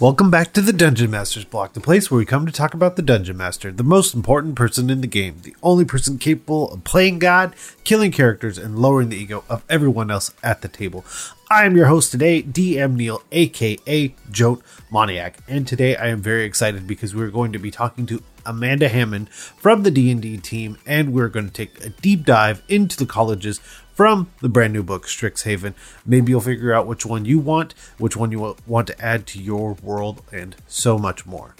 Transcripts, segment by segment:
Welcome back to the Dungeon Master's Block, the place where we come to talk about the Dungeon Master, the most important person in the game, the only person capable of playing God, killing characters, and lowering the ego of everyone else at the table. I am your host today, DM Neil, aka Jote Moniac, and today I am very excited because we're going to be talking to Amanda Hammond from the D&D team, and we're going to take a deep dive into the colleges from the brand new book Strixhaven. Maybe you'll figure out which one you want, which one you want to add to your world, and so much more.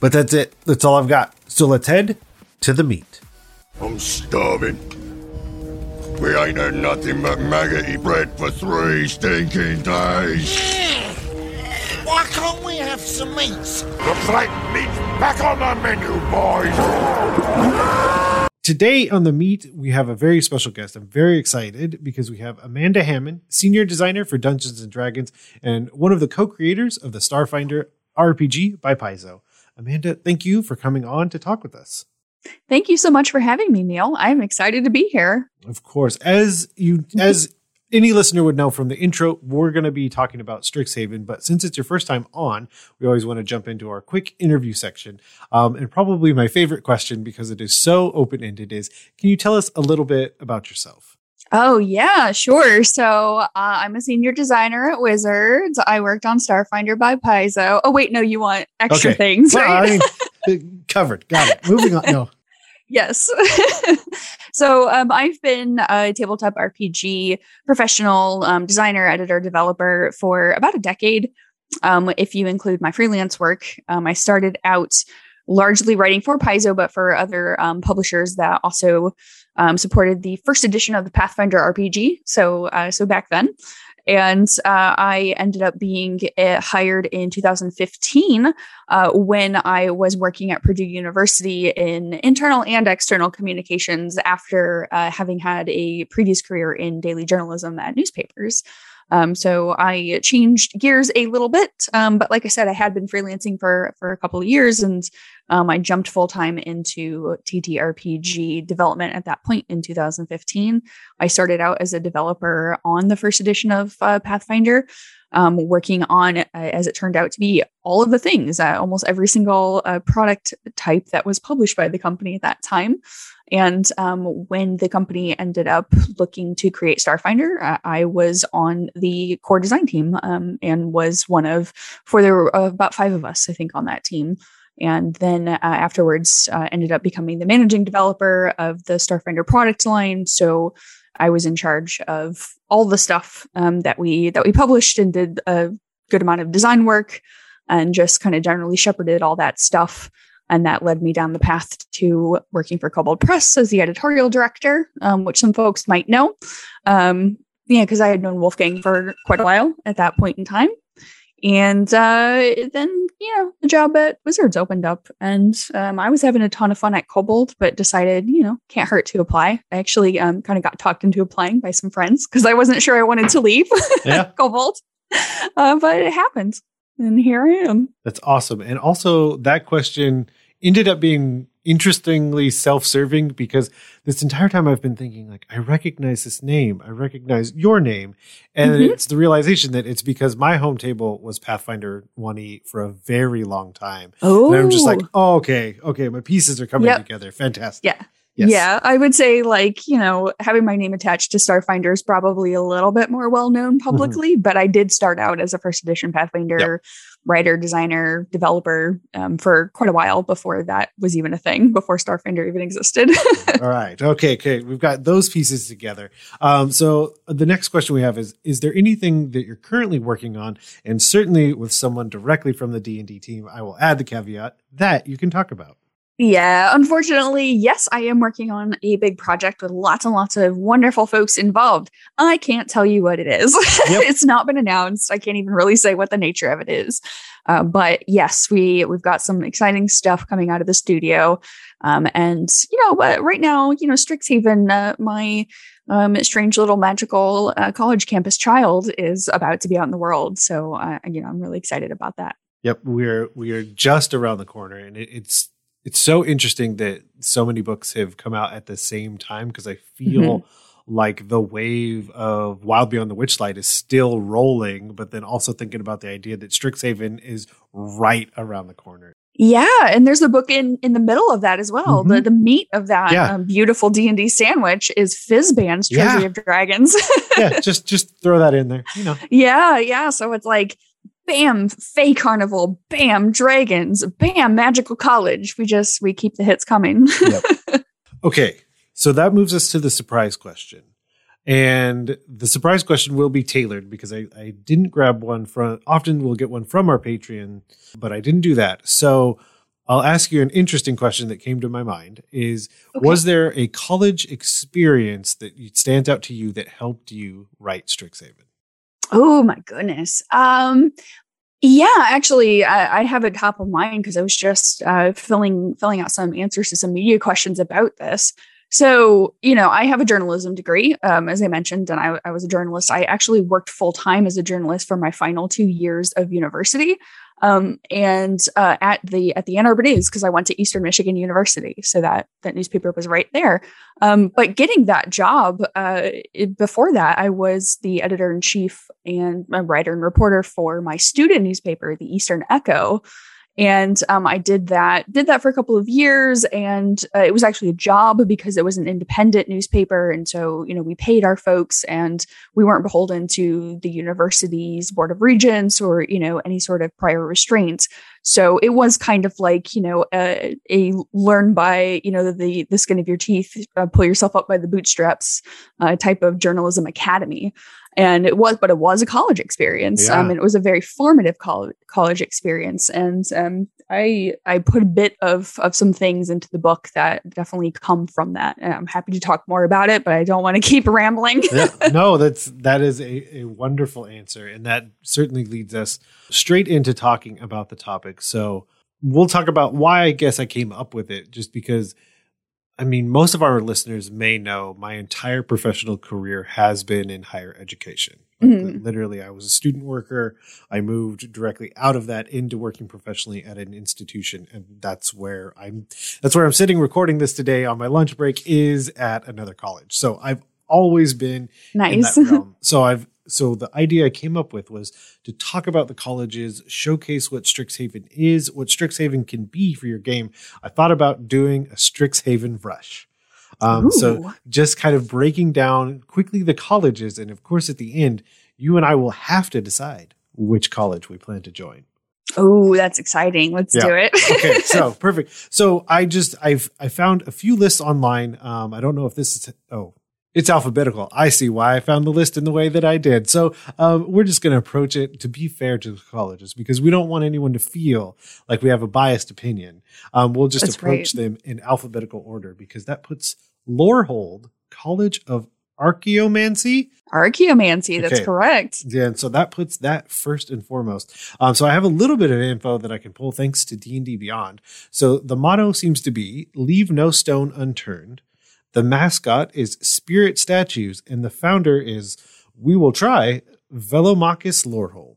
But that's it. That's all I've got. So let's head to the meat. I'm starving. We ain't had nothing but maggoty bread for three stinking days. Why can't we have some meats? The flat meat's back on the menu, boys. Today on the meat, we have a very special guest. I'm very excited because we have Amanda Hammond, senior designer for Dungeons and Dragons, and one of the co-creators of the Starfinder RPG by Paizo. Amanda, thank you for coming on to talk with us. Thank you so much for having me, Neil. I'm excited to be here. Of course, as you as any listener would know from the intro, we're going to be talking about Strixhaven. But since it's your first time on, we always want to jump into our quick interview section. Um, and probably my favorite question, because it is so open ended, is can you tell us a little bit about yourself? Oh, yeah, sure. So uh, I'm a senior designer at Wizards. I worked on Starfinder by Paizo. Oh, wait, no, you want extra okay. things, well, right? I mean, covered. Got it. Moving on. No. Yes. so um, I've been a tabletop RPG professional um, designer, editor, developer for about a decade. Um, if you include my freelance work, um, I started out largely writing for Paizo, but for other um, publishers that also um, supported the first edition of the Pathfinder RPG. So, uh, so back then, and uh, I ended up being uh, hired in 2015 uh, when I was working at Purdue University in internal and external communications after uh, having had a previous career in daily journalism at newspapers. Um, so I changed gears a little bit, um, but like I said, I had been freelancing for for a couple of years, and um, I jumped full time into TTRPG development at that point in 2015. I started out as a developer on the first edition of uh, Pathfinder, um, working on, uh, as it turned out to be, all of the things, uh, almost every single uh, product type that was published by the company at that time. And um, when the company ended up looking to create Starfinder, uh, I was on the core design team um, and was one of, for there were about five of us, I think, on that team. And then uh, afterwards, uh, ended up becoming the managing developer of the Starfinder product line. So I was in charge of all the stuff um, that we that we published and did a good amount of design work and just kind of generally shepherded all that stuff and that led me down the path to working for Kobold Press as the editorial director, um, which some folks might know. Um, yeah, because I had known Wolfgang for quite a while at that point in time. And uh, then, you know, the job at Wizards opened up, and um, I was having a ton of fun at Kobold, but decided, you know, can't hurt to apply. I actually um, kind of got talked into applying by some friends because I wasn't sure I wanted to leave yeah. Kobold, uh, but it happened and here I am. That's awesome. And also, that question ended up being interestingly self-serving because this entire time I've been thinking like I recognize this name, I recognize your name, and mm-hmm. it's the realization that it's because my home table was Pathfinder 1e for a very long time. Oh, and I'm just like, oh, okay, okay, my pieces are coming yep. together. Fantastic. Yeah. Yes. Yeah, I would say like, you know, having my name attached to Starfinder is probably a little bit more well known mm-hmm. publicly, mm-hmm. but I did start out as a first edition Pathfinder yep. Writer, designer, developer um, for quite a while before that was even a thing, before Starfinder even existed. All right. Okay. Okay. We've got those pieces together. Um, so the next question we have is, is there anything that you're currently working on? And certainly with someone directly from the D&D team, I will add the caveat that you can talk about. Yeah, unfortunately, yes, I am working on a big project with lots and lots of wonderful folks involved. I can't tell you what it is. Yep. it's not been announced. I can't even really say what the nature of it is. Uh, but yes, we we've got some exciting stuff coming out of the studio. Um, and you know, but right now, you know, Strixhaven, uh, my um, strange little magical uh, college campus child, is about to be out in the world. So, uh, you know, I'm really excited about that. Yep, we're we are just around the corner, and it, it's it's so interesting that so many books have come out at the same time because I feel mm-hmm. like the wave of Wild Beyond the Witchlight is still rolling, but then also thinking about the idea that Strixhaven is right around the corner. Yeah, and there's a book in in the middle of that as well. The Mhm. the meat of that Yeah. um, beautiful D and D sandwich is Fizban's Yeah. Treasury of Dragons. yeah, just just throw that in there. You know. yeah, yeah. So it's like, bam, Fey Carnival, bam, dragons, bam, magical college. We just we keep the hits coming. Okay, so that moves us to the surprise question. And the surprise question will be tailored because I, I didn't grab one from, often we'll get one from our Patreon, but I didn't do that. So I'll ask you an interesting question that came to my mind is, Okay. was there a college experience that stands out to you that helped you write Strixhaven? Oh my goodness. Um yeah, actually I, I have it top of mind because I was just uh filling filling out some answers to some media questions about this. So, you know, I have a journalism degree, um, as I mentioned, and I, I was a journalist. I actually worked full time as a journalist for my final two years of university, um, and uh, at the at the Ann Arbor News because I went to Eastern Michigan University, so that that newspaper was right there. Um, but getting that job uh, it- before that, I was the editor in chief and a writer and reporter for my student newspaper, the Eastern Echo. And um, I did that, did that for a couple of years, and uh, it was actually a job because it was an independent newspaper, and so you know we paid our folks, and we weren't beholden to the university's board of regents or you know any sort of prior restraints. So it was kind of like you know a, a learn by you know the the skin of your teeth, uh, pull yourself up by the bootstraps uh, type of journalism academy. And it was, but it was a college experience. Yeah. Um, and it was a very formative college college experience. And um, I I put a bit of of some things into the book that definitely come from that. And I'm happy to talk more about it, but I don't want to keep rambling. yeah, no, that's that is a, a wonderful answer, and that certainly leads us straight into talking about the topic. So we'll talk about why I guess I came up with it, just because. I mean, most of our listeners may know my entire professional career has been in higher education. Like, Mhm. Literally, I was a student worker. I moved directly out of that into working professionally at an institution, and that's where I'm. That's where I'm sitting recording this today on my lunch break. Is at another college. So I've always been in nice. that realm. so I've so the idea I came up with was to talk about the colleges, showcase what Strixhaven is, what Strixhaven can be for your game. I thought about doing a Strixhaven rush. Um, so just kind of breaking down quickly the colleges, and of course, at the end, you and I will have to decide which college we plan to join. Oh, that's exciting. Let's Yeah. do it. okay so perfect so i just i've i found a few lists online um i don't know if this is oh it's alphabetical i see why i found the list in the way that i did so um we're just going to approach it to be fair to the colleges because we don't want anyone to feel like we have a biased opinion um we'll just That's approach them in alphabetical order because that puts lorehold college of archaeomancy Archaeomancy. That's Okay. correct. yeah, and so that puts that first and foremost. Um, so I have a little bit of info that I can pull thanks to D and D Beyond. So the motto seems to be "Leave no stone unturned." The mascot is spirit statues, and the founder is "We will try." Velomachus Lorehold.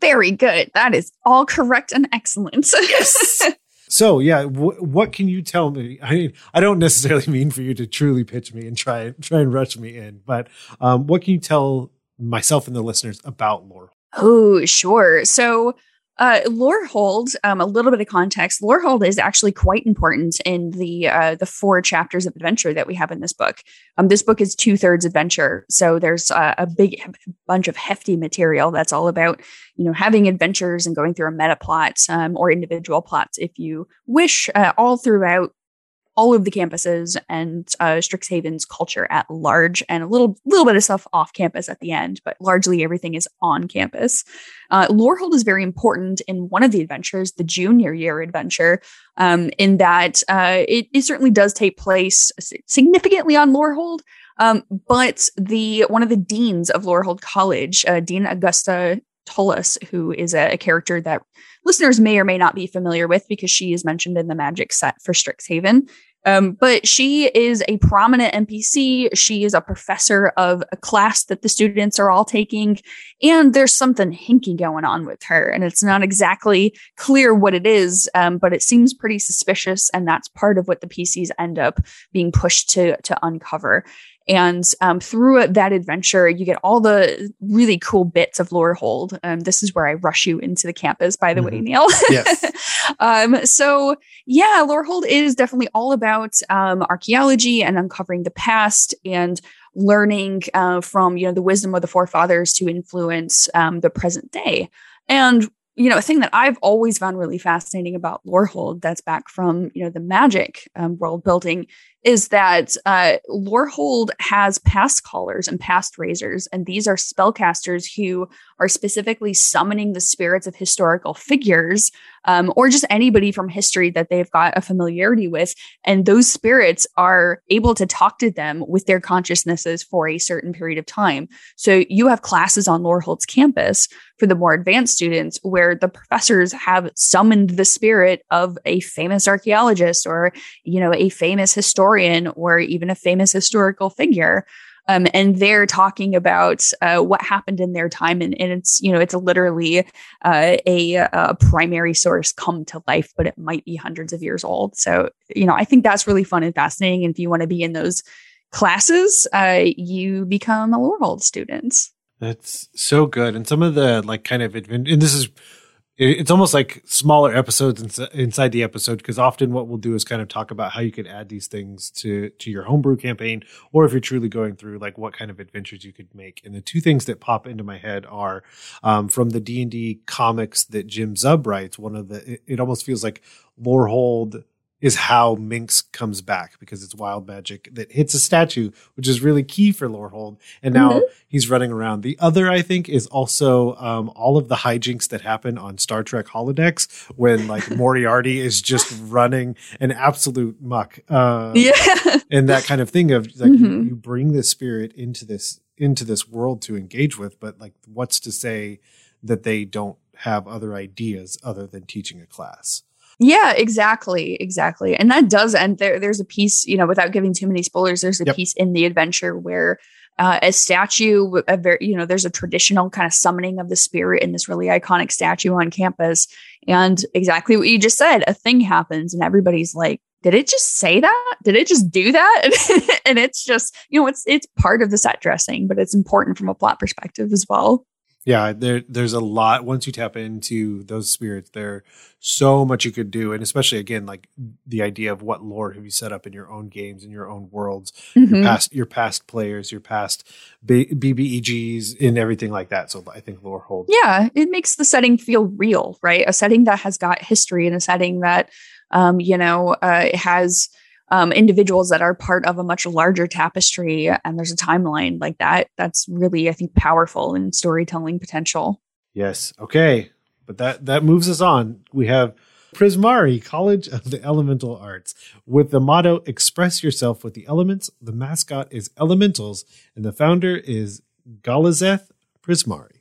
Very good. That is all correct and excellent. Yes. So yeah, wh- what can you tell me? I mean, I don't necessarily mean for you to truly pitch me and try and try and rush me in, but um, what can you tell myself and the listeners about Lorehold? Oh, sure. So, uh, Lorehold, um, a little bit of context. Lorehold is actually quite important in the uh, the four chapters of adventure that we have in this book. Um, this book is two thirds adventure, so there's uh, a big bunch of hefty material that's all about you know having adventures and going through a meta plot um, or individual plots if you wish, uh, all throughout all of the campuses and uh, Strixhaven's culture at large, and a little little bit of stuff off campus at the end, but largely everything is on campus. Uh, Lorehold is very important in one of the adventures, the junior year adventure, um, in that uh, it, it certainly does take place significantly on Lorehold. Um, but the one of the deans of Lorehold College, uh, Dean Augusta Tullis, who is a, a character that listeners may or may not be familiar with because she is mentioned in the magic set for Strixhaven. Um, but she is a prominent NPC. She is a professor of a class that the students are all taking. And there's something hinky going on with her. And it's not exactly clear what it is, um, but it seems pretty suspicious. And that's part of what the PCs end up being pushed to, to uncover. And um, through that adventure, you get all the really cool bits of Lorehold. Um, this is where I rush you into the campus, by the mm-hmm. way, Neil. Yes. um, so, yeah, Lorehold is definitely all about um, archaeology and uncovering the past and learning uh, from you know the wisdom of the forefathers to influence um, the present day. And you know, a thing that I've always found really fascinating about Lorehold that's back from, you know, the magic um, world building is that uh, Lorehold has past callers and past raisers, and these are spellcasters who are specifically summoning the spirits of historical figures um, or just anybody from history that they've got a familiarity with. And those spirits are able to talk to them with their consciousnesses for a certain period of time. So you have classes on Lorehold's campus for the more advanced students where the professors have summoned the spirit of a famous archaeologist or, you know, a famous historian or even a famous historical figure. Um, and they're talking about uh, what happened in their time, and, and it's you know it's literally uh, a, a, primary source come to life, but it might be hundreds of years old. So you know I think that's really fun and fascinating. And if you want to be in those classes, uh, you become a Lorehold student. That's so good, and some of the like kind of and this is it's almost like smaller episodes inside the episode because often what we'll do is kind of talk about how you could add these things to to your homebrew campaign or if you're truly going through like what kind of adventures you could make. And the two things that pop into my head are um, from the d&d comics that jim zub writes one of the it, it almost feels like lorehold is how Minsc comes back because it's wild magic that hits a statue, which is really key for Lorehold. And now mm-hmm. he's running around. The other, I think, is also um, all of the hijinks that happen on Star Trek holodecks when like Moriarty is just running an absolute muck. Uh, yeah, and that kind of thing of like mm-hmm. you, you bring the spirit into this into this world to engage with, but like what's to say that they don't have other ideas other than teaching a class? Yeah, exactly, exactly. And that does end there. There's a piece, you know, without giving too many spoilers. There's a yep. piece in the adventure where uh, a statue, a very, you know, there's a traditional kind of summoning of the spirit in this really iconic statue on campus. And exactly what you just said, a thing happens, and everybody's like, "Did it just say that? Did it just do that?" and it's just, you know, it's it's part of the set dressing, but it's important from a plot perspective as well yeah there there's a lot once you tap into those spirits there's so much you could do and especially again like the idea of what lore have you set up in your own games in your own worlds mm-hmm. your past your past players your past B- bbegs and everything like that so i think lore holds. yeah it makes the setting feel real right a setting that has got history and a setting that um, you know uh, has um, individuals that are part of a much larger tapestry and there's a timeline like that that's really i think powerful in storytelling potential. Yes. Okay. But that that moves us on. We have prismari college of the elemental arts with the motto express yourself with the elements. The mascot is elementals. And the founder is galazeth prismari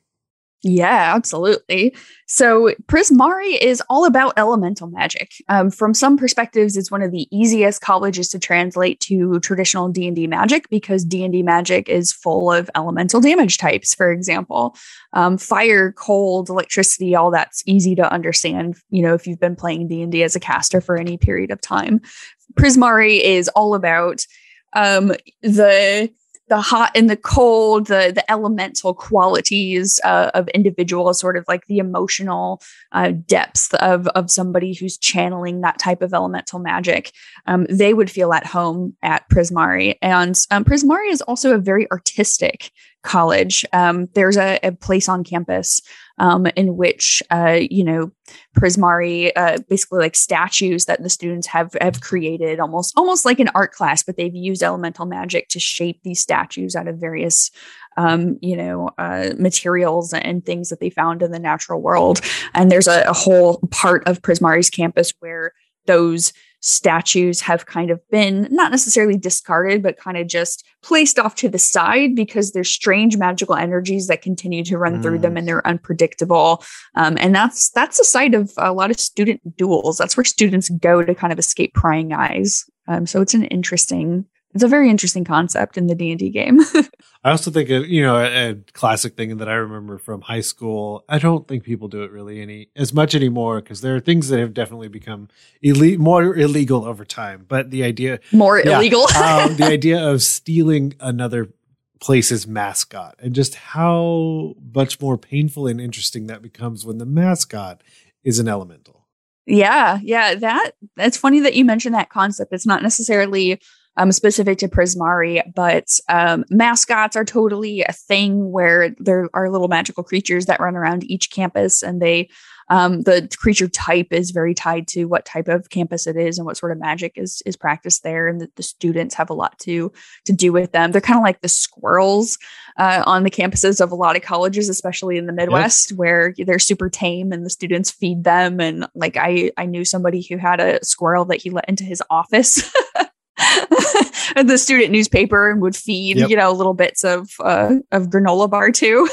yeah, absolutely. So Prismari is all about elemental magic. Um, from some perspectives, it's one of the easiest colleges to translate to traditional D and D magic because D and D magic is full of elemental damage types. For example, um, fire, cold, electricity, all that's easy to understand. You know, if you've been playing D and D as a caster for any period of time, Prismari is all about um, the the hot and the cold, the the elemental qualities uh, of individuals, sort of like the emotional uh, depth of of somebody who's channeling that type of elemental magic. Um, they would feel at home at Prismari, and um, Prismari is also a very artistic college. Um, there's a, a, place on campus um, in which uh, you know Prismari, uh, basically like statues that the students have have created, almost almost like an art class, but they've used elemental magic to shape these statues out of various um, you know, uh, materials and things that they found in the natural world. And there's a, a whole part of Prismari's campus where those statues have kind of been not necessarily discarded, but kind of just placed off to the side because there's strange magical energies that continue to run mm. through them mm. and they're unpredictable. Um, and that's that's the site of a lot of student duels. That's where students go to kind of escape prying eyes. Um, so it's an interesting it's a very interesting concept in the D&D game. I also think, of, you know, a, a, classic thing that I remember from high school. I don't think people do it really any as much anymore because there are things that have definitely become ille- more illegal over time. But the idea more yeah, illegal, um, the idea of stealing another place's mascot and just how much more painful and interesting that becomes when the mascot is an elemental. Yeah, yeah, that that's funny that you mentioned that concept. It's not necessarily um, specific to Prismari, but um, mascots are totally a thing where there are little magical creatures that run around each campus, and they um, the creature type is very tied to what type of campus it is and what sort of magic is is practiced there, and the, the students have a lot to to do with them. They're kind of like the squirrels uh, on the campuses of a lot of colleges, especially in the Midwest, yep. where they're super tame and the students feed them. And like I I knew somebody who had a squirrel that he let into his office. the student newspaper and would feed yep. you know little bits of uh, of granola bar too.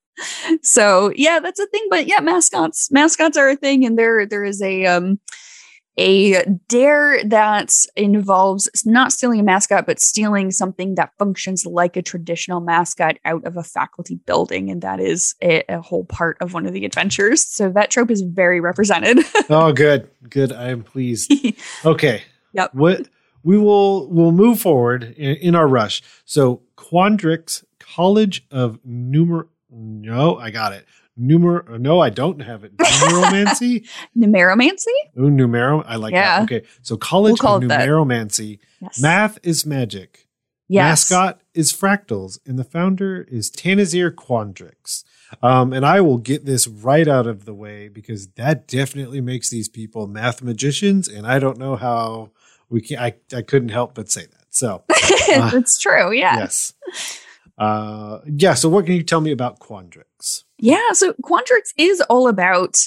so yeah, that's a thing. But yeah, mascots mascots are a thing, and there there is a um a dare that involves not stealing a mascot, but stealing something that functions like a traditional mascot out of a faculty building. And that is a, a whole part of one of the adventures. So that trope is very represented. oh, good. Good. I am pleased. Okay. Yep. What we will will move forward in, in our rush. So Quandrix College of Numer. No, I got it. Numer. No, I don't have it. Numeromancy. Numeromancy. Oh, numero. I like yeah. that. Okay, so College we'll of Numeromancy. Yes. Math is magic. Yes. Mascot is fractals, and the founder is Tanazir Quandrix. Um, and I will get this right out of the way because that definitely makes these people math magicians, and I don't know how we can I, I couldn't help but say that. So uh, that's true. Yeah. Yes. Uh, yeah. So what can you tell me about Quandrix? Yeah. So Quandrix is all about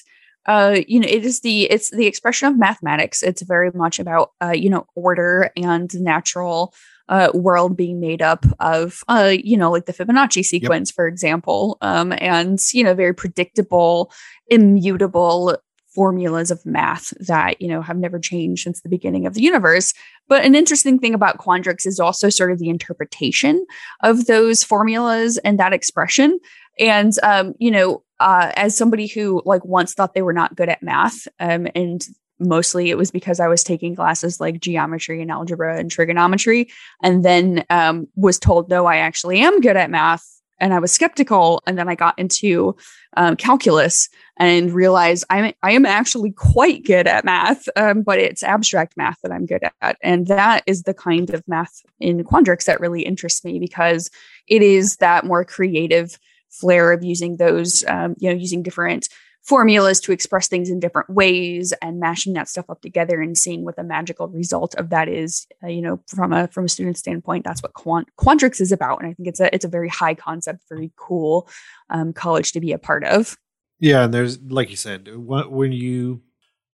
uh, you know, it is the it's the expression of mathematics. It's very much about uh, you know, order and natural uh, world being made up of, uh, you know, like the Fibonacci sequence, yep. for example, um, and you know, very predictable, immutable formulas of math that you know have never changed since the beginning of the universe. But an interesting thing about quandrix is also sort of the interpretation of those formulas and that expression. And um, you know uh, as somebody who like once thought they were not good at math um, and mostly it was because i was taking classes like geometry and algebra and trigonometry and then um, was told no i actually am good at math and I was skeptical. And then I got into um, calculus and realized I'm I am actually quite good at math, um, but it's abstract math that I'm good at, and that is the kind of math in Quandrix that really interests me because it is that more creative flair of using those, um, you know, using different formulas to express things in different ways and mashing that stuff up together and seeing what the magical result of that is uh, you know from a from a student standpoint that's what Quant- quandrix is about and i think it's a it's a very high concept very cool um, college to be a part of yeah and there's like you said when you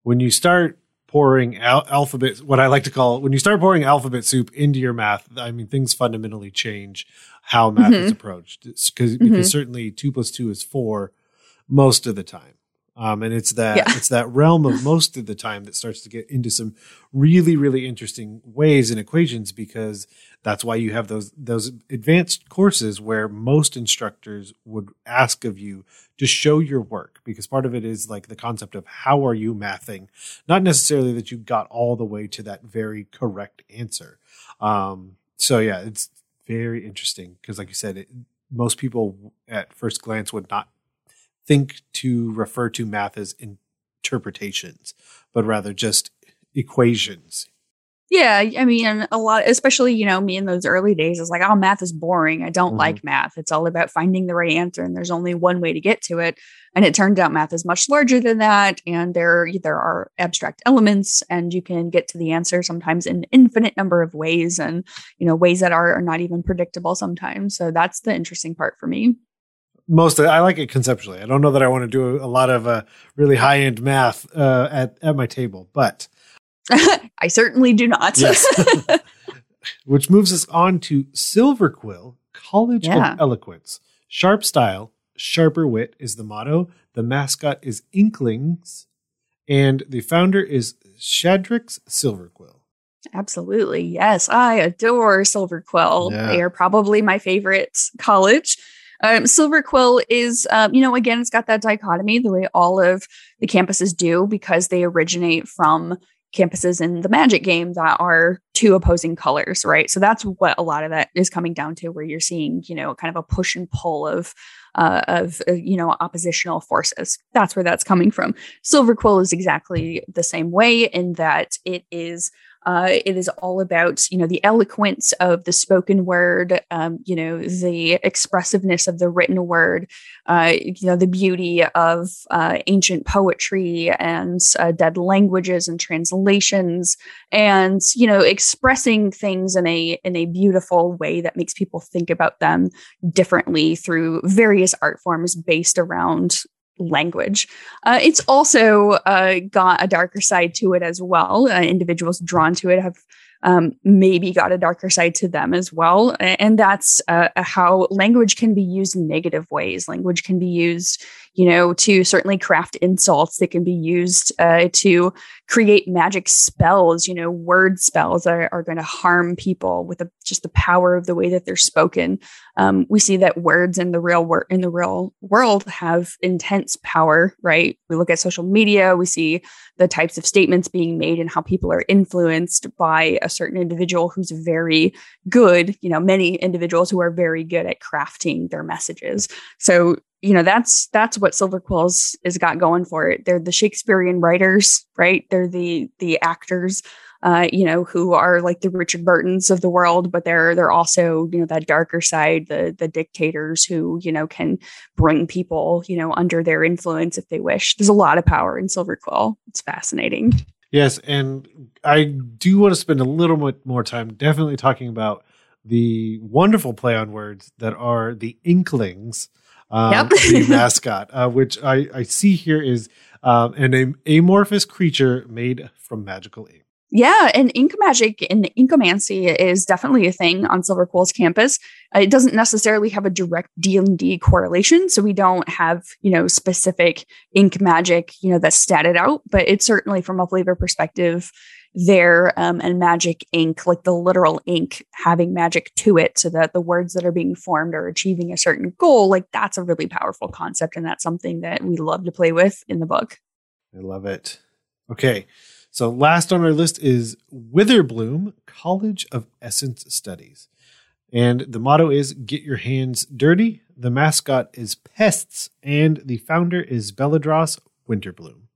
when you start pouring al- alphabet what i like to call when you start pouring alphabet soup into your math i mean things fundamentally change how math mm-hmm. is approached because mm-hmm. because certainly two plus two is four most of the time. Um, and it's that yeah. it's that realm of most of the time that starts to get into some really really interesting ways and equations because that's why you have those those advanced courses where most instructors would ask of you to show your work because part of it is like the concept of how are you mathing not necessarily that you got all the way to that very correct answer um, so yeah it's very interesting because like you said it, most people at first glance would not think to refer to math as interpretations, but rather just equations. Yeah, I mean, a lot, especially you know, me in those early days, is like, oh, math is boring. I don't mm-hmm. like math. It's all about finding the right answer, and there's only one way to get to it. And it turned out math is much larger than that, and there there are abstract elements, and you can get to the answer sometimes in infinite number of ways, and you know, ways that are, are not even predictable sometimes. So that's the interesting part for me most of, I like it conceptually. I don't know that I want to do a, lot of uh, really high end math uh, at at my table, but I certainly do not. yes. Which moves us on to Silver Quill College yeah. of Eloquence. Sharp style, sharper wit is the motto. The mascot is Inklings, and the founder is Shadrix Silverquill. Absolutely. Yes. I adore Silver Quill. Yeah. They are probably my favorite college. Um, Silver Quill is, um, you know, again, it's got that dichotomy the way all of the campuses do because they originate from campuses in the magic game that are two opposing colors, right? So that's what a lot of that is coming down to, where you're seeing, you know, kind of a push and pull of, uh, of uh, you know, oppositional forces. That's where that's coming from. Silver Quill is exactly the same way in that it is uh, it is all about you know the eloquence of the spoken word, um, you know the expressiveness of the written word, uh, you know the beauty of uh, ancient poetry and uh, dead languages and translations, and you know expressing things in a in a beautiful way that makes people think about them differently through various art forms based around language. Uh, it's also uh, got a darker side to it as well. Uh, individuals drawn to it have um, maybe got a darker side to them as well. And that's uh, how language can be used in negative ways. Language can be used, you know, to certainly craft insults. that can be used uh, to create magic spells, you know, word spells that are, are going to harm people with the, just the power of the way that they're spoken. Um, we see that words in the real wor- in the real world have intense power, right? We look at social media, we see the types of statements being made and how people are influenced by a certain individual who's very good, you know, many individuals who are very good at crafting their messages. So, you know, that's that's what Silver Quills has got going for it. They're the Shakespearean writers, right? They're the the actors uh, you know, who are like the Richard Burtons of the world, but they're they're also, you know, that darker side, the the dictators who, you know, can bring people, you know, under their influence if they wish. There's a lot of power in Silver Quill. It's fascinating. Yes, and I do want to spend a little bit more time definitely talking about the wonderful play on words that are the Inklings, um, Yep. the mascot, uh, which I, I see here is um, an amorphous creature made from magical ink. Yeah, and ink magic and inkomancy is definitely a thing on Silver Quill's campus. Uh, it doesn't necessarily have a direct D and D correlation, so we don't have you know specific ink magic you know that's statted out. But it's certainly from a flavor perspective there, um, and magic ink, like the literal ink, having magic to it, so that the words that are being formed are achieving a certain goal. Like that's a really powerful concept, and that's something that we love to play with in the book. I love it. Okay, so last on our list is Witherbloom College of Essence Studies. And the motto is Get Your Hands Dirty. The mascot is Pests, and the founder is Beledros Witherbloom.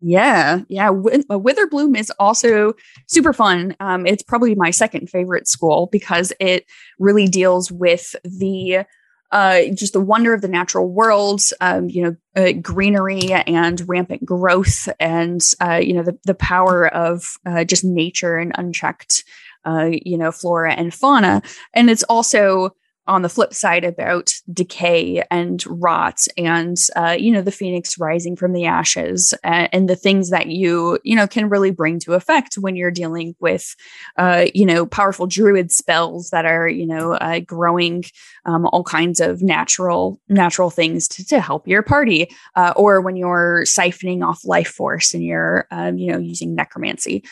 Yeah, yeah. Uh, Witherbloom is also super fun. Um, it's probably my second favorite school because it really deals with the uh, just the wonder of the natural world, um, you know, uh, greenery and rampant growth, and uh, you know the the power of uh, just nature and unchecked, uh, you know, flora and fauna. And it's also on the flip side about decay and rot and uh, you know the phoenix rising from the ashes and, and, the things that you you know can really bring to effect when you're dealing with uh, you know powerful druid spells that are you know uh, growing um, all kinds of natural natural things to, to help your party uh, or when you're siphoning off life force and you're um, you know using necromancy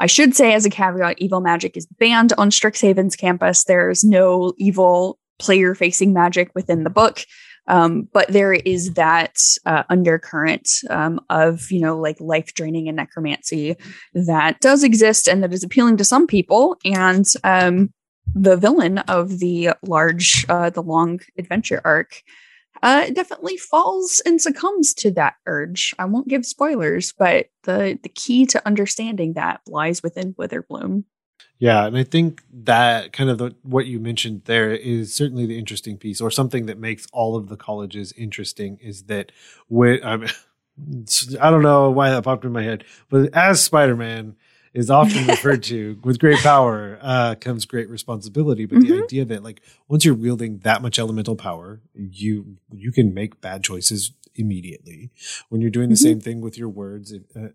I should say, as a caveat, evil magic is banned on Strixhaven's campus. There's no evil player facing magic within the book. Um, but there is that uh, undercurrent um, of, you know, like life draining and necromancy that does exist and that is appealing to some people. And um, the villain of the large, uh, the long adventure arc uh, definitely falls and succumbs to that urge. I won't give spoilers, but the the key to understanding that lies within Witherbloom. Yeah, and I think that kind of the, what you mentioned there is certainly the interesting piece, or something that makes all of the colleges interesting, is that when I, don't know why that popped in my head, but as Spider Man is often referred to, with great power uh, comes great responsibility. But Mm-hmm. the idea that like once you're wielding that much elemental power, you you can make bad choices immediately. When you're doing the Mhm. same thing with your words. Uh,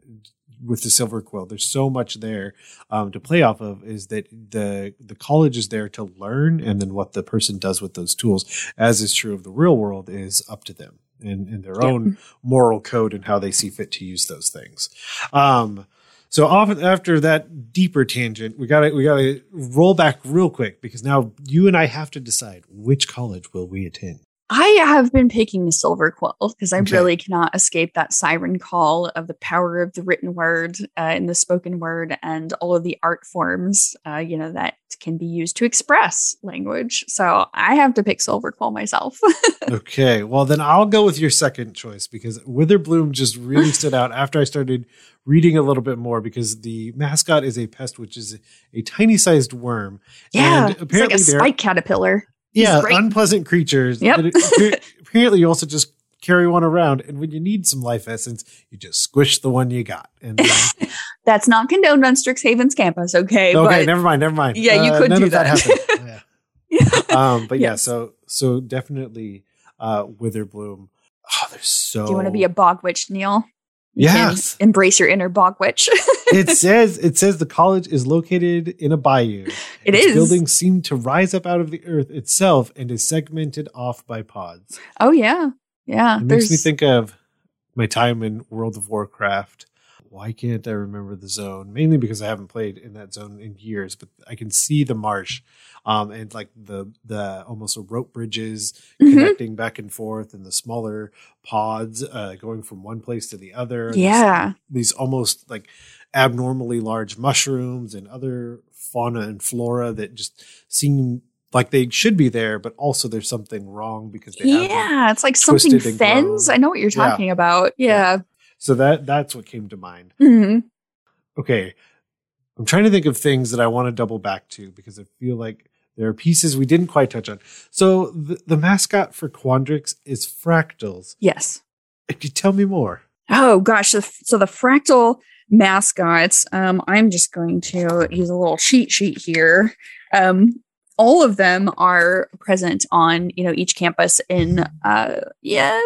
with the silver quill there's so much there um, to play off of is that the the college is there to learn and then what the person does with those tools as is true of the real world is up to them and, and their Yeah. own moral code and how they see fit to use those things um, So off after that deeper tangent, we got to we got to roll back real quick because now you and I have to decide which college will we attend. I have been picking silver quill because I Okay. really cannot escape that siren call of the power of the written word uh, and the spoken word and all of the art forms, uh, you know, that can be used to express language. So I have to pick silver quill myself. Okay, well then I'll go with your second choice because Witherbloom just really stood out after I started reading a little bit more because the mascot is a pest, which is a tiny sized worm. yeah, and it's like apparently a spike caterpillar. Yeah unpleasant creatures. Yep. It- apparently, you also just carry one around, and when you need some life essence, you just squish the one you got. And then, That's not condoned on Strixhaven's campus, okay? okay, but never mind, never mind. Yeah, you could none do of that. that. happened. Yeah. um, but yeah, so so definitely uh, Witherbloom. Oh, there's so. do you want to be a bog witch, Neil? Yes. embrace your inner bog witch. it says it says the college is located in a bayou. It Its is. Buildings seem to rise up out of the earth itself and is segmented off by pods. oh yeah, yeah. It makes me think of my time in World of Warcraft. Why can't I remember the zone? Mainly because I haven't played in that zone in years, but I can see the marsh, um, and like the the almost rope bridges Mhm. connecting back and forth, and the smaller pods uh, going from one place to the other. Yeah. these almost like abnormally large mushrooms and other fauna and flora that just seem like they should be there, but also there's something wrong because they. Yeah, it's like something fens. I know what you're Yeah. talking about. Yeah. So that that's what came to mind. Mhm. Okay, I'm trying to think of things that I want to double back to because I feel like there are pieces we didn't quite touch on. So the, the mascot for Quandrix is fractals. Yes. Could you tell me more? Oh gosh. So, so the fractal mascots. Um, I'm just going to use a little cheat sheet here. Um, all of them are present on you know each campus in uh yeah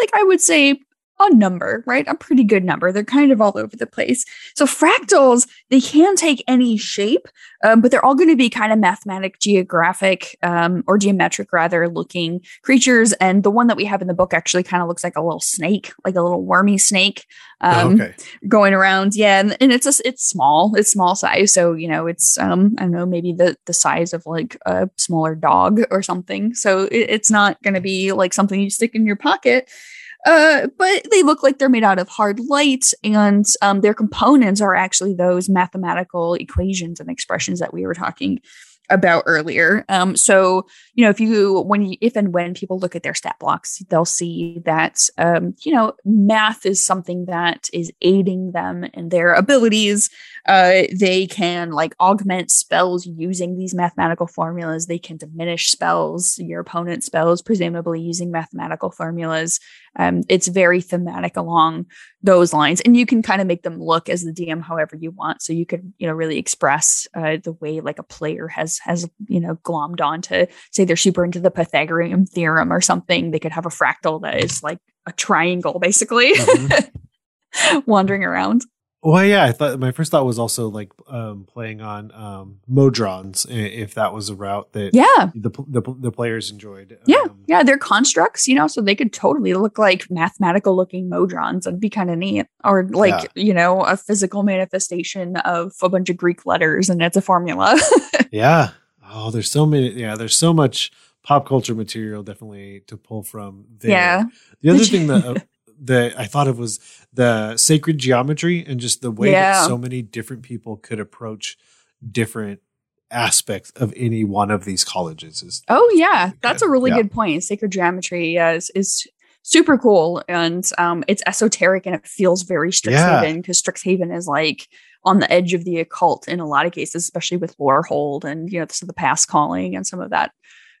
like I would say a number, right? A pretty good number. They're kind of all over the place. So fractals, they can take any shape, um, but they're all going to be kind of mathematic, geographic, um, or geometric rather looking creatures. And the one that we have in the book actually kind of looks like a little snake, like a little wormy snake. Um, okay. going around yeah and, and it's a, it's small it's small size so you know it's um i don't know maybe the the size of like a smaller dog or something so it, it's not going to be like something you stick in your pocket uh but they look like they're made out of hard light and um their components are actually those mathematical equations and expressions that we were talking about earlier. Um so you know if you when you if and when people look at their stat blocks they'll see that um you know math is something that is aiding them in their abilities. Uh they can like augment spells using these mathematical formulas. They can diminish spells your opponent's spells presumably using mathematical formulas um it's very thematic along those lines and you can kind of make them look as the dm however you want. So you could you know really express uh, the way like a player has has you know glommed on to say they're super into the pythagorean theorem or something. They could have a fractal that is like a triangle basically. Mhm. wandering around Well, yeah, I thought my first thought was also like um, playing on um, Modrons, if that was a route that yeah the, the the players enjoyed. yeah Um, yeah they're constructs you know so they could totally look like mathematical looking modrons that'd be kind of neat or like you know a physical manifestation of a bunch of greek letters and it's a formula yeah. Oh, there's so many. Yeah, there's so much pop culture material definitely to pull from. There. Yeah. The other thing that that I thought of was the sacred geometry and just the way Yeah. that so many different people could approach different aspects of any one of these colleges. Is Oh yeah, that's a really Yeah. good point. Sacred geometry is, is super cool, and um, it's esoteric and it feels very Strixhaven because Strixhaven is like on the edge of the occult in a lot of cases, especially with Lorehold and you know some of the past calling and some of that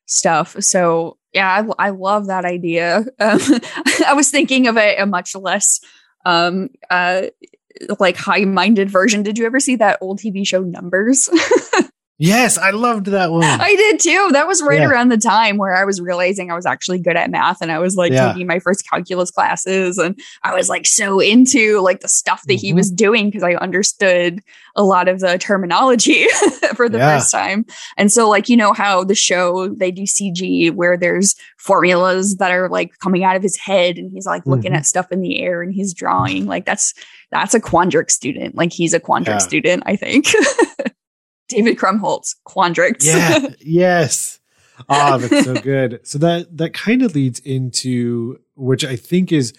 stuff. So yeah, I, I love that idea. Um, I was thinking of a, a much less um uh like high-minded version did you ever see that old tv show numbers Yes, I loved that one. I did too. That was right Yeah. around the time where I was realizing I was actually good at math and I was like Yeah. taking my first calculus classes and I was like so into like the stuff that he Mhm. was doing because I understood a lot of the terminology for the Yeah. first time. And so like you know how the show they do CG where there's formulas that are like coming out of his head and he's like looking Mhm. at stuff in the air and he's drawing like that's that's a Quandrix student. Like he's a Quandrix student, I think. David Krumholtz, Quandrix. Yeah. yes. Ah, that's so good. So that that kind of leads into which I think is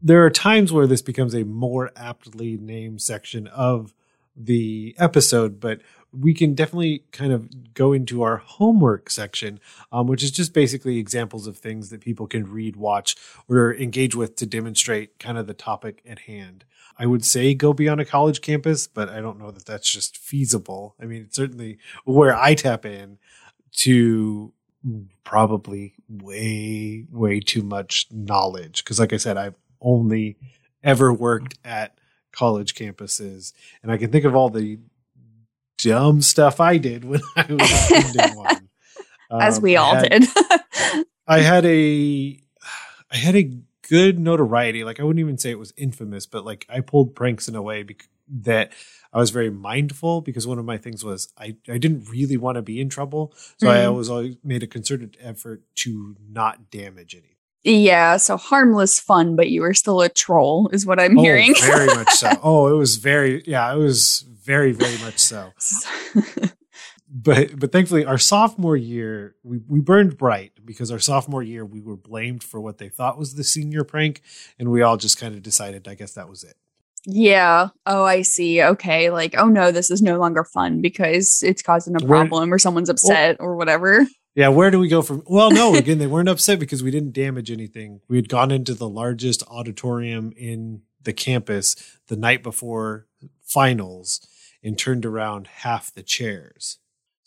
there are times where this becomes a more aptly named section of the episode, but we can definitely kind of go into our homework section, um, which is just basically examples of things that people can read, watch, or engage with to demonstrate kind of the topic at hand. I would say go be on a college campus, but I don't know that that's just feasible. I mean, certainly where I tap in to probably way, way too much knowledge. Cause like I said, I've only ever worked at college campuses and I can think of all the dumb stuff I did when I was attending one. As Um, we I all had- did. I had a I had a good notoriety. Like I wouldn't even say it was infamous, but like I pulled pranks in a way bec- that I was very mindful because one of my things was I, I didn't really want to be in trouble. So I Mhm. always always made a concerted effort to not damage anything. Yeah, so harmless fun, but you were still a troll, is what I'm oh, hearing. Oh, very much so. Oh, it was very yeah, it was very, very much so. but but thankfully our sophomore year we, we burned bright because our sophomore year we were blamed for what they thought was the senior prank and we all just kind of decided i guess that was it yeah. Oh, I see. Okay. Like, oh no, this is no longer fun because it's causing a problem or someone's upset or whatever. Yeah where do we go from well no again they weren't upset because we didn't damage anything. We had gone into the largest auditorium in the campus the night before finals and turned around half the chairs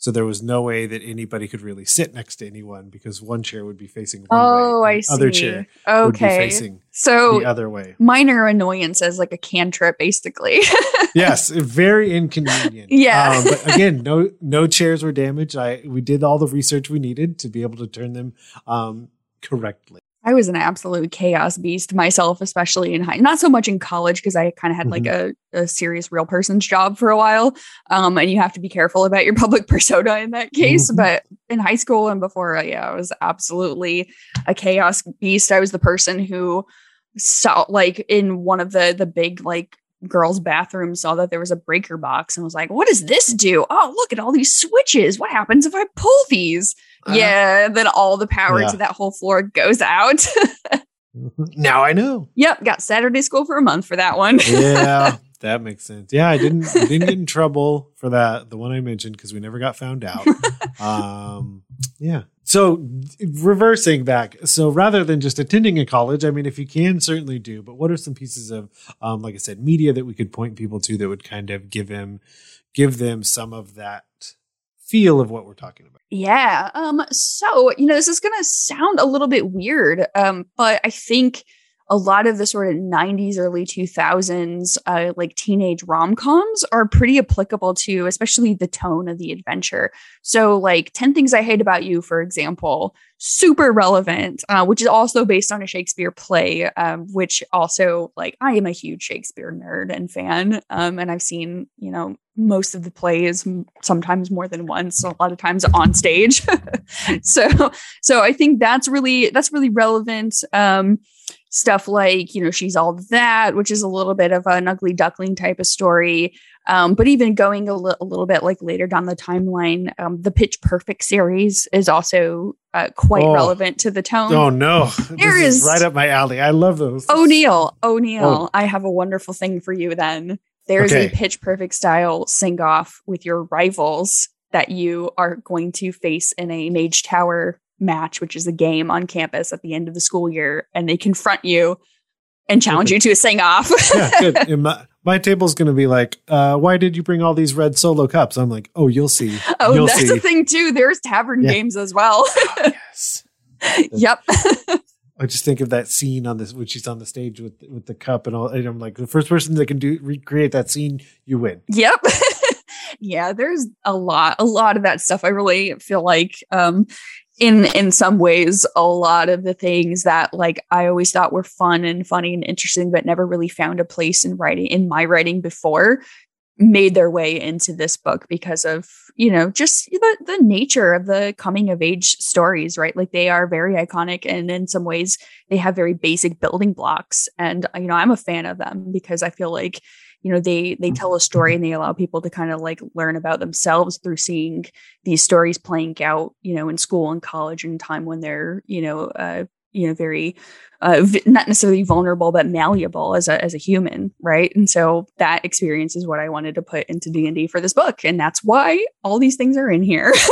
so there was no way that anybody could really sit next to anyone because one chair would be facing one Oh, way I see. other chair would be Okay. facing So the other way minor annoyance as like a cantrip, basically. yes, very inconvenient. Yeah. Um, but again, no no chairs were damaged. I we did all the research we needed to be able to turn them um, correctly. I was an absolute chaos beast myself, especially in high, not so much in college because I kind of had like a, a serious real person's job for a while. Um, and you have to be careful about your public persona in that case. Mhm. But in high school and before, uh, yeah, I was absolutely a chaos beast. I was the person who saw like in one of the, the big like girls' bathroom, saw that there was a breaker box and was like, what does this do? Oh, look at all these switches. What happens if I pull these? Uh-huh. yeah. Then all the power Yeah. to that whole floor goes out. Now I know. Yep, got Saturday school for a month for that one. Yeah, that makes sense. Yeah, I didn't I didn't get in trouble for that. The one I mentioned because we never got found out. Um, yeah. So reversing back, so rather than just attending a college, I mean, if you can, certainly do. But what are some pieces of, um, like I said, media that we could point people to that would kind of give them, give them some of that feel of what we're talking about? yeah. Um. So you know, this is gonna sound a little bit weird. Um. But I think a lot of the sort of '90s, early 2000s, uh, like teenage rom coms, are pretty applicable to, especially the tone of the adventure. So, like 10 Things I Hate About You, for example, super relevant, uh, which is also based on a Shakespeare play, um, which also, like, I am a huge Shakespeare nerd and fan. Um, and I've seen, you know, most of the plays, sometimes more than once, a lot of times on stage. so, so I think that's really, that's really relevant. Um, stuff like, you know, she's all that, which is a little bit of an ugly duckling type of story. Um, but even going a, li- a little bit like later down the timeline, um, the Pitch Perfect series is also uh, quite Oh. relevant to the tone. Oh no, There this is is- right up my alley. I love those. O'Neill, O'Neill, Oh. I have a wonderful thing for you then. There's Okay. a pitch perfect style sing off with your rivals that you are going to face in a Mage Tower match, which is a game on campus at the end of the school year, and they confront you and challenge you to a sing off. yeah, good. My, my table's going to be like, uh, why did you bring all these red solo cups? I'm like, oh, you'll see. oh, you'll that's see. the thing too. There's tavern Yeah. games as well. yes. yep. I just think of that scene on this when she's on the stage with with the cup and all. And I'm like, the first person that can do recreate that scene, you win. Yep. yeah, there's a lot, a lot of that stuff. I really feel like um in in some ways a lot of the things that like I always thought were fun and funny and interesting but never really found a place in writing in my writing before made their way into this book because of you know just the, the nature of the coming of age stories right? Like they are very iconic and in some ways they have very basic building blocks. And you know i'm a fan of them because i feel like you know they they tell a story and they allow people to kind of like learn about themselves through seeing these stories playing out you know in school and college and time when they're you know uh, you know very uh, v- not necessarily vulnerable but malleable as a as a human right? And so that experience is what i wanted to put into d&d for this book and that's why all these things are in here.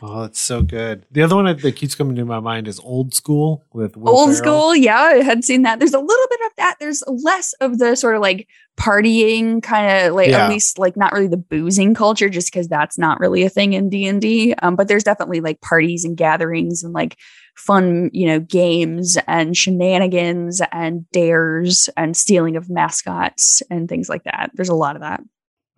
Oh it's so good. The other one that keeps coming to my mind is old school with Will old Ferrell. school? Yeah i had seen that. There's a little bit of that. There's less of the sort of like partying kind of like Yeah. at least like not really the boozing culture just because that's not really a thing in d&d um, but there's definitely like parties and gatherings and like fun you know games and shenanigans and dares and stealing of mascots and things like that there's a lot of that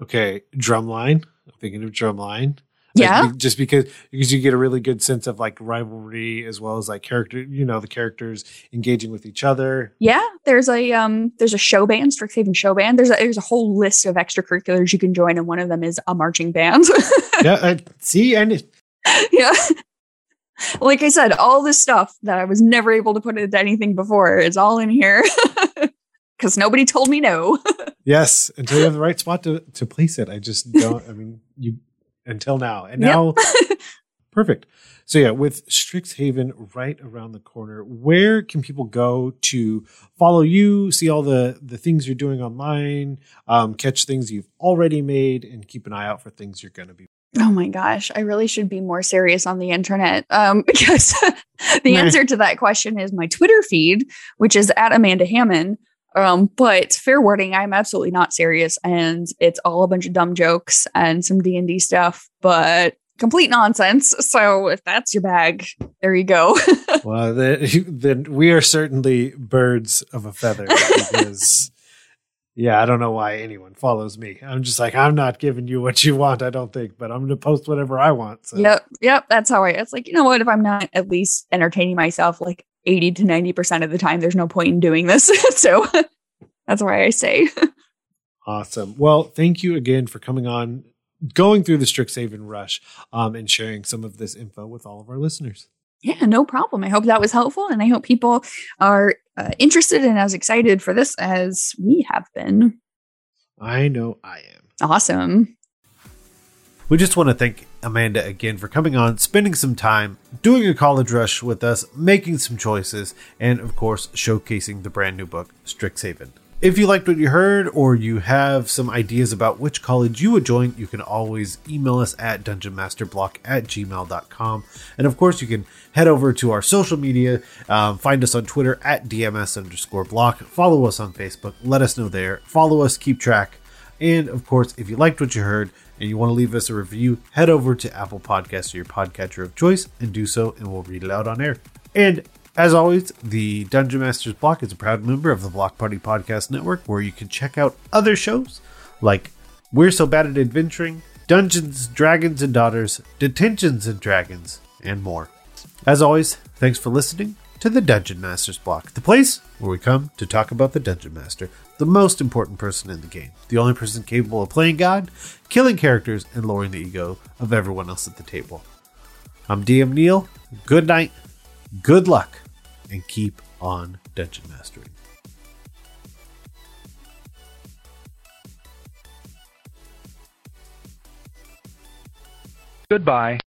okay drumline i'm thinking of drumline yeah be- just because because you get a really good sense of like rivalry as well as like character you know the characters engaging with each other Yeah, there's a um there's a show band, Strixhaven show band. There's a there's a whole list of extracurriculars you can join, and one of them is a marching band. yeah I, see and yeah. Like I said, all this stuff that I was never able to put into anything before is all in here. Cause nobody told me no. yes until you have the right spot to to place it i just don't i mean you until now and Yep. now perfect so yeah with strixhaven right around the corner where can people go to follow you see all the the things you're doing online um, catch things you've already made and keep an eye out for things you're going to be Oh my gosh, I really should be more serious on the internet um, because the answer to that question is my Twitter feed, which is at Amanda Hamon. Um, but fair warning, I'm absolutely not serious, and it's all a bunch of dumb jokes and some D and D stuff, but complete nonsense. So if that's your bag, there you go. well then, then we are certainly birds of a feather because yeah i don't know why anyone follows me i'm just like i'm not giving you what you want i don't think but i'm going to post whatever i want so yep, yep, that's how I. It's like you know what? If I'm not at least entertaining myself like eighty to ninety percent of the time, there's no point in doing this. so that's why I say. Awesome. Well, thank you again for coming on, going through the Strixhaven Rush, um, and sharing some of this info with all of our listeners. Yeah, no problem. I hope that was helpful, and I hope people are uh, interested and as excited for this as we have been. I know I am. Awesome. We just want to thank Amanda again for coming on, spending some time, doing a college rush with us, making some choices, and of course, showcasing the brand new book, Strixhaven. If you liked what you heard or you have some ideas about which college you would join, you can always email us at dungeonmasterblock at gmail.com. And of course, you can head over to our social media, um, find us on Twitter at DMS underscore block, follow us on Facebook, let us know there, follow us, keep track. And of course, if you liked what you heard and you want to leave us a review, head over to Apple Podcasts or your podcatcher of choice and do so, and we'll read it out on air. And as always, the Dungeon Masters Block is a proud member of the Block Party Podcast Network, where you can check out other shows like We're So Bad at Adventuring, Dungeons, Dragons and Daughters, Detentions and Dragons, and more. As always, thanks for listening to the Dungeon Masters Block, the place where we come to talk about the Dungeon Master, the most important person in the game, the only person capable of playing God, killing characters, and lowering the ego of everyone else at the table. I'm DM Neil. Good night, good luck, and keep on dungeon mastering. Goodbye.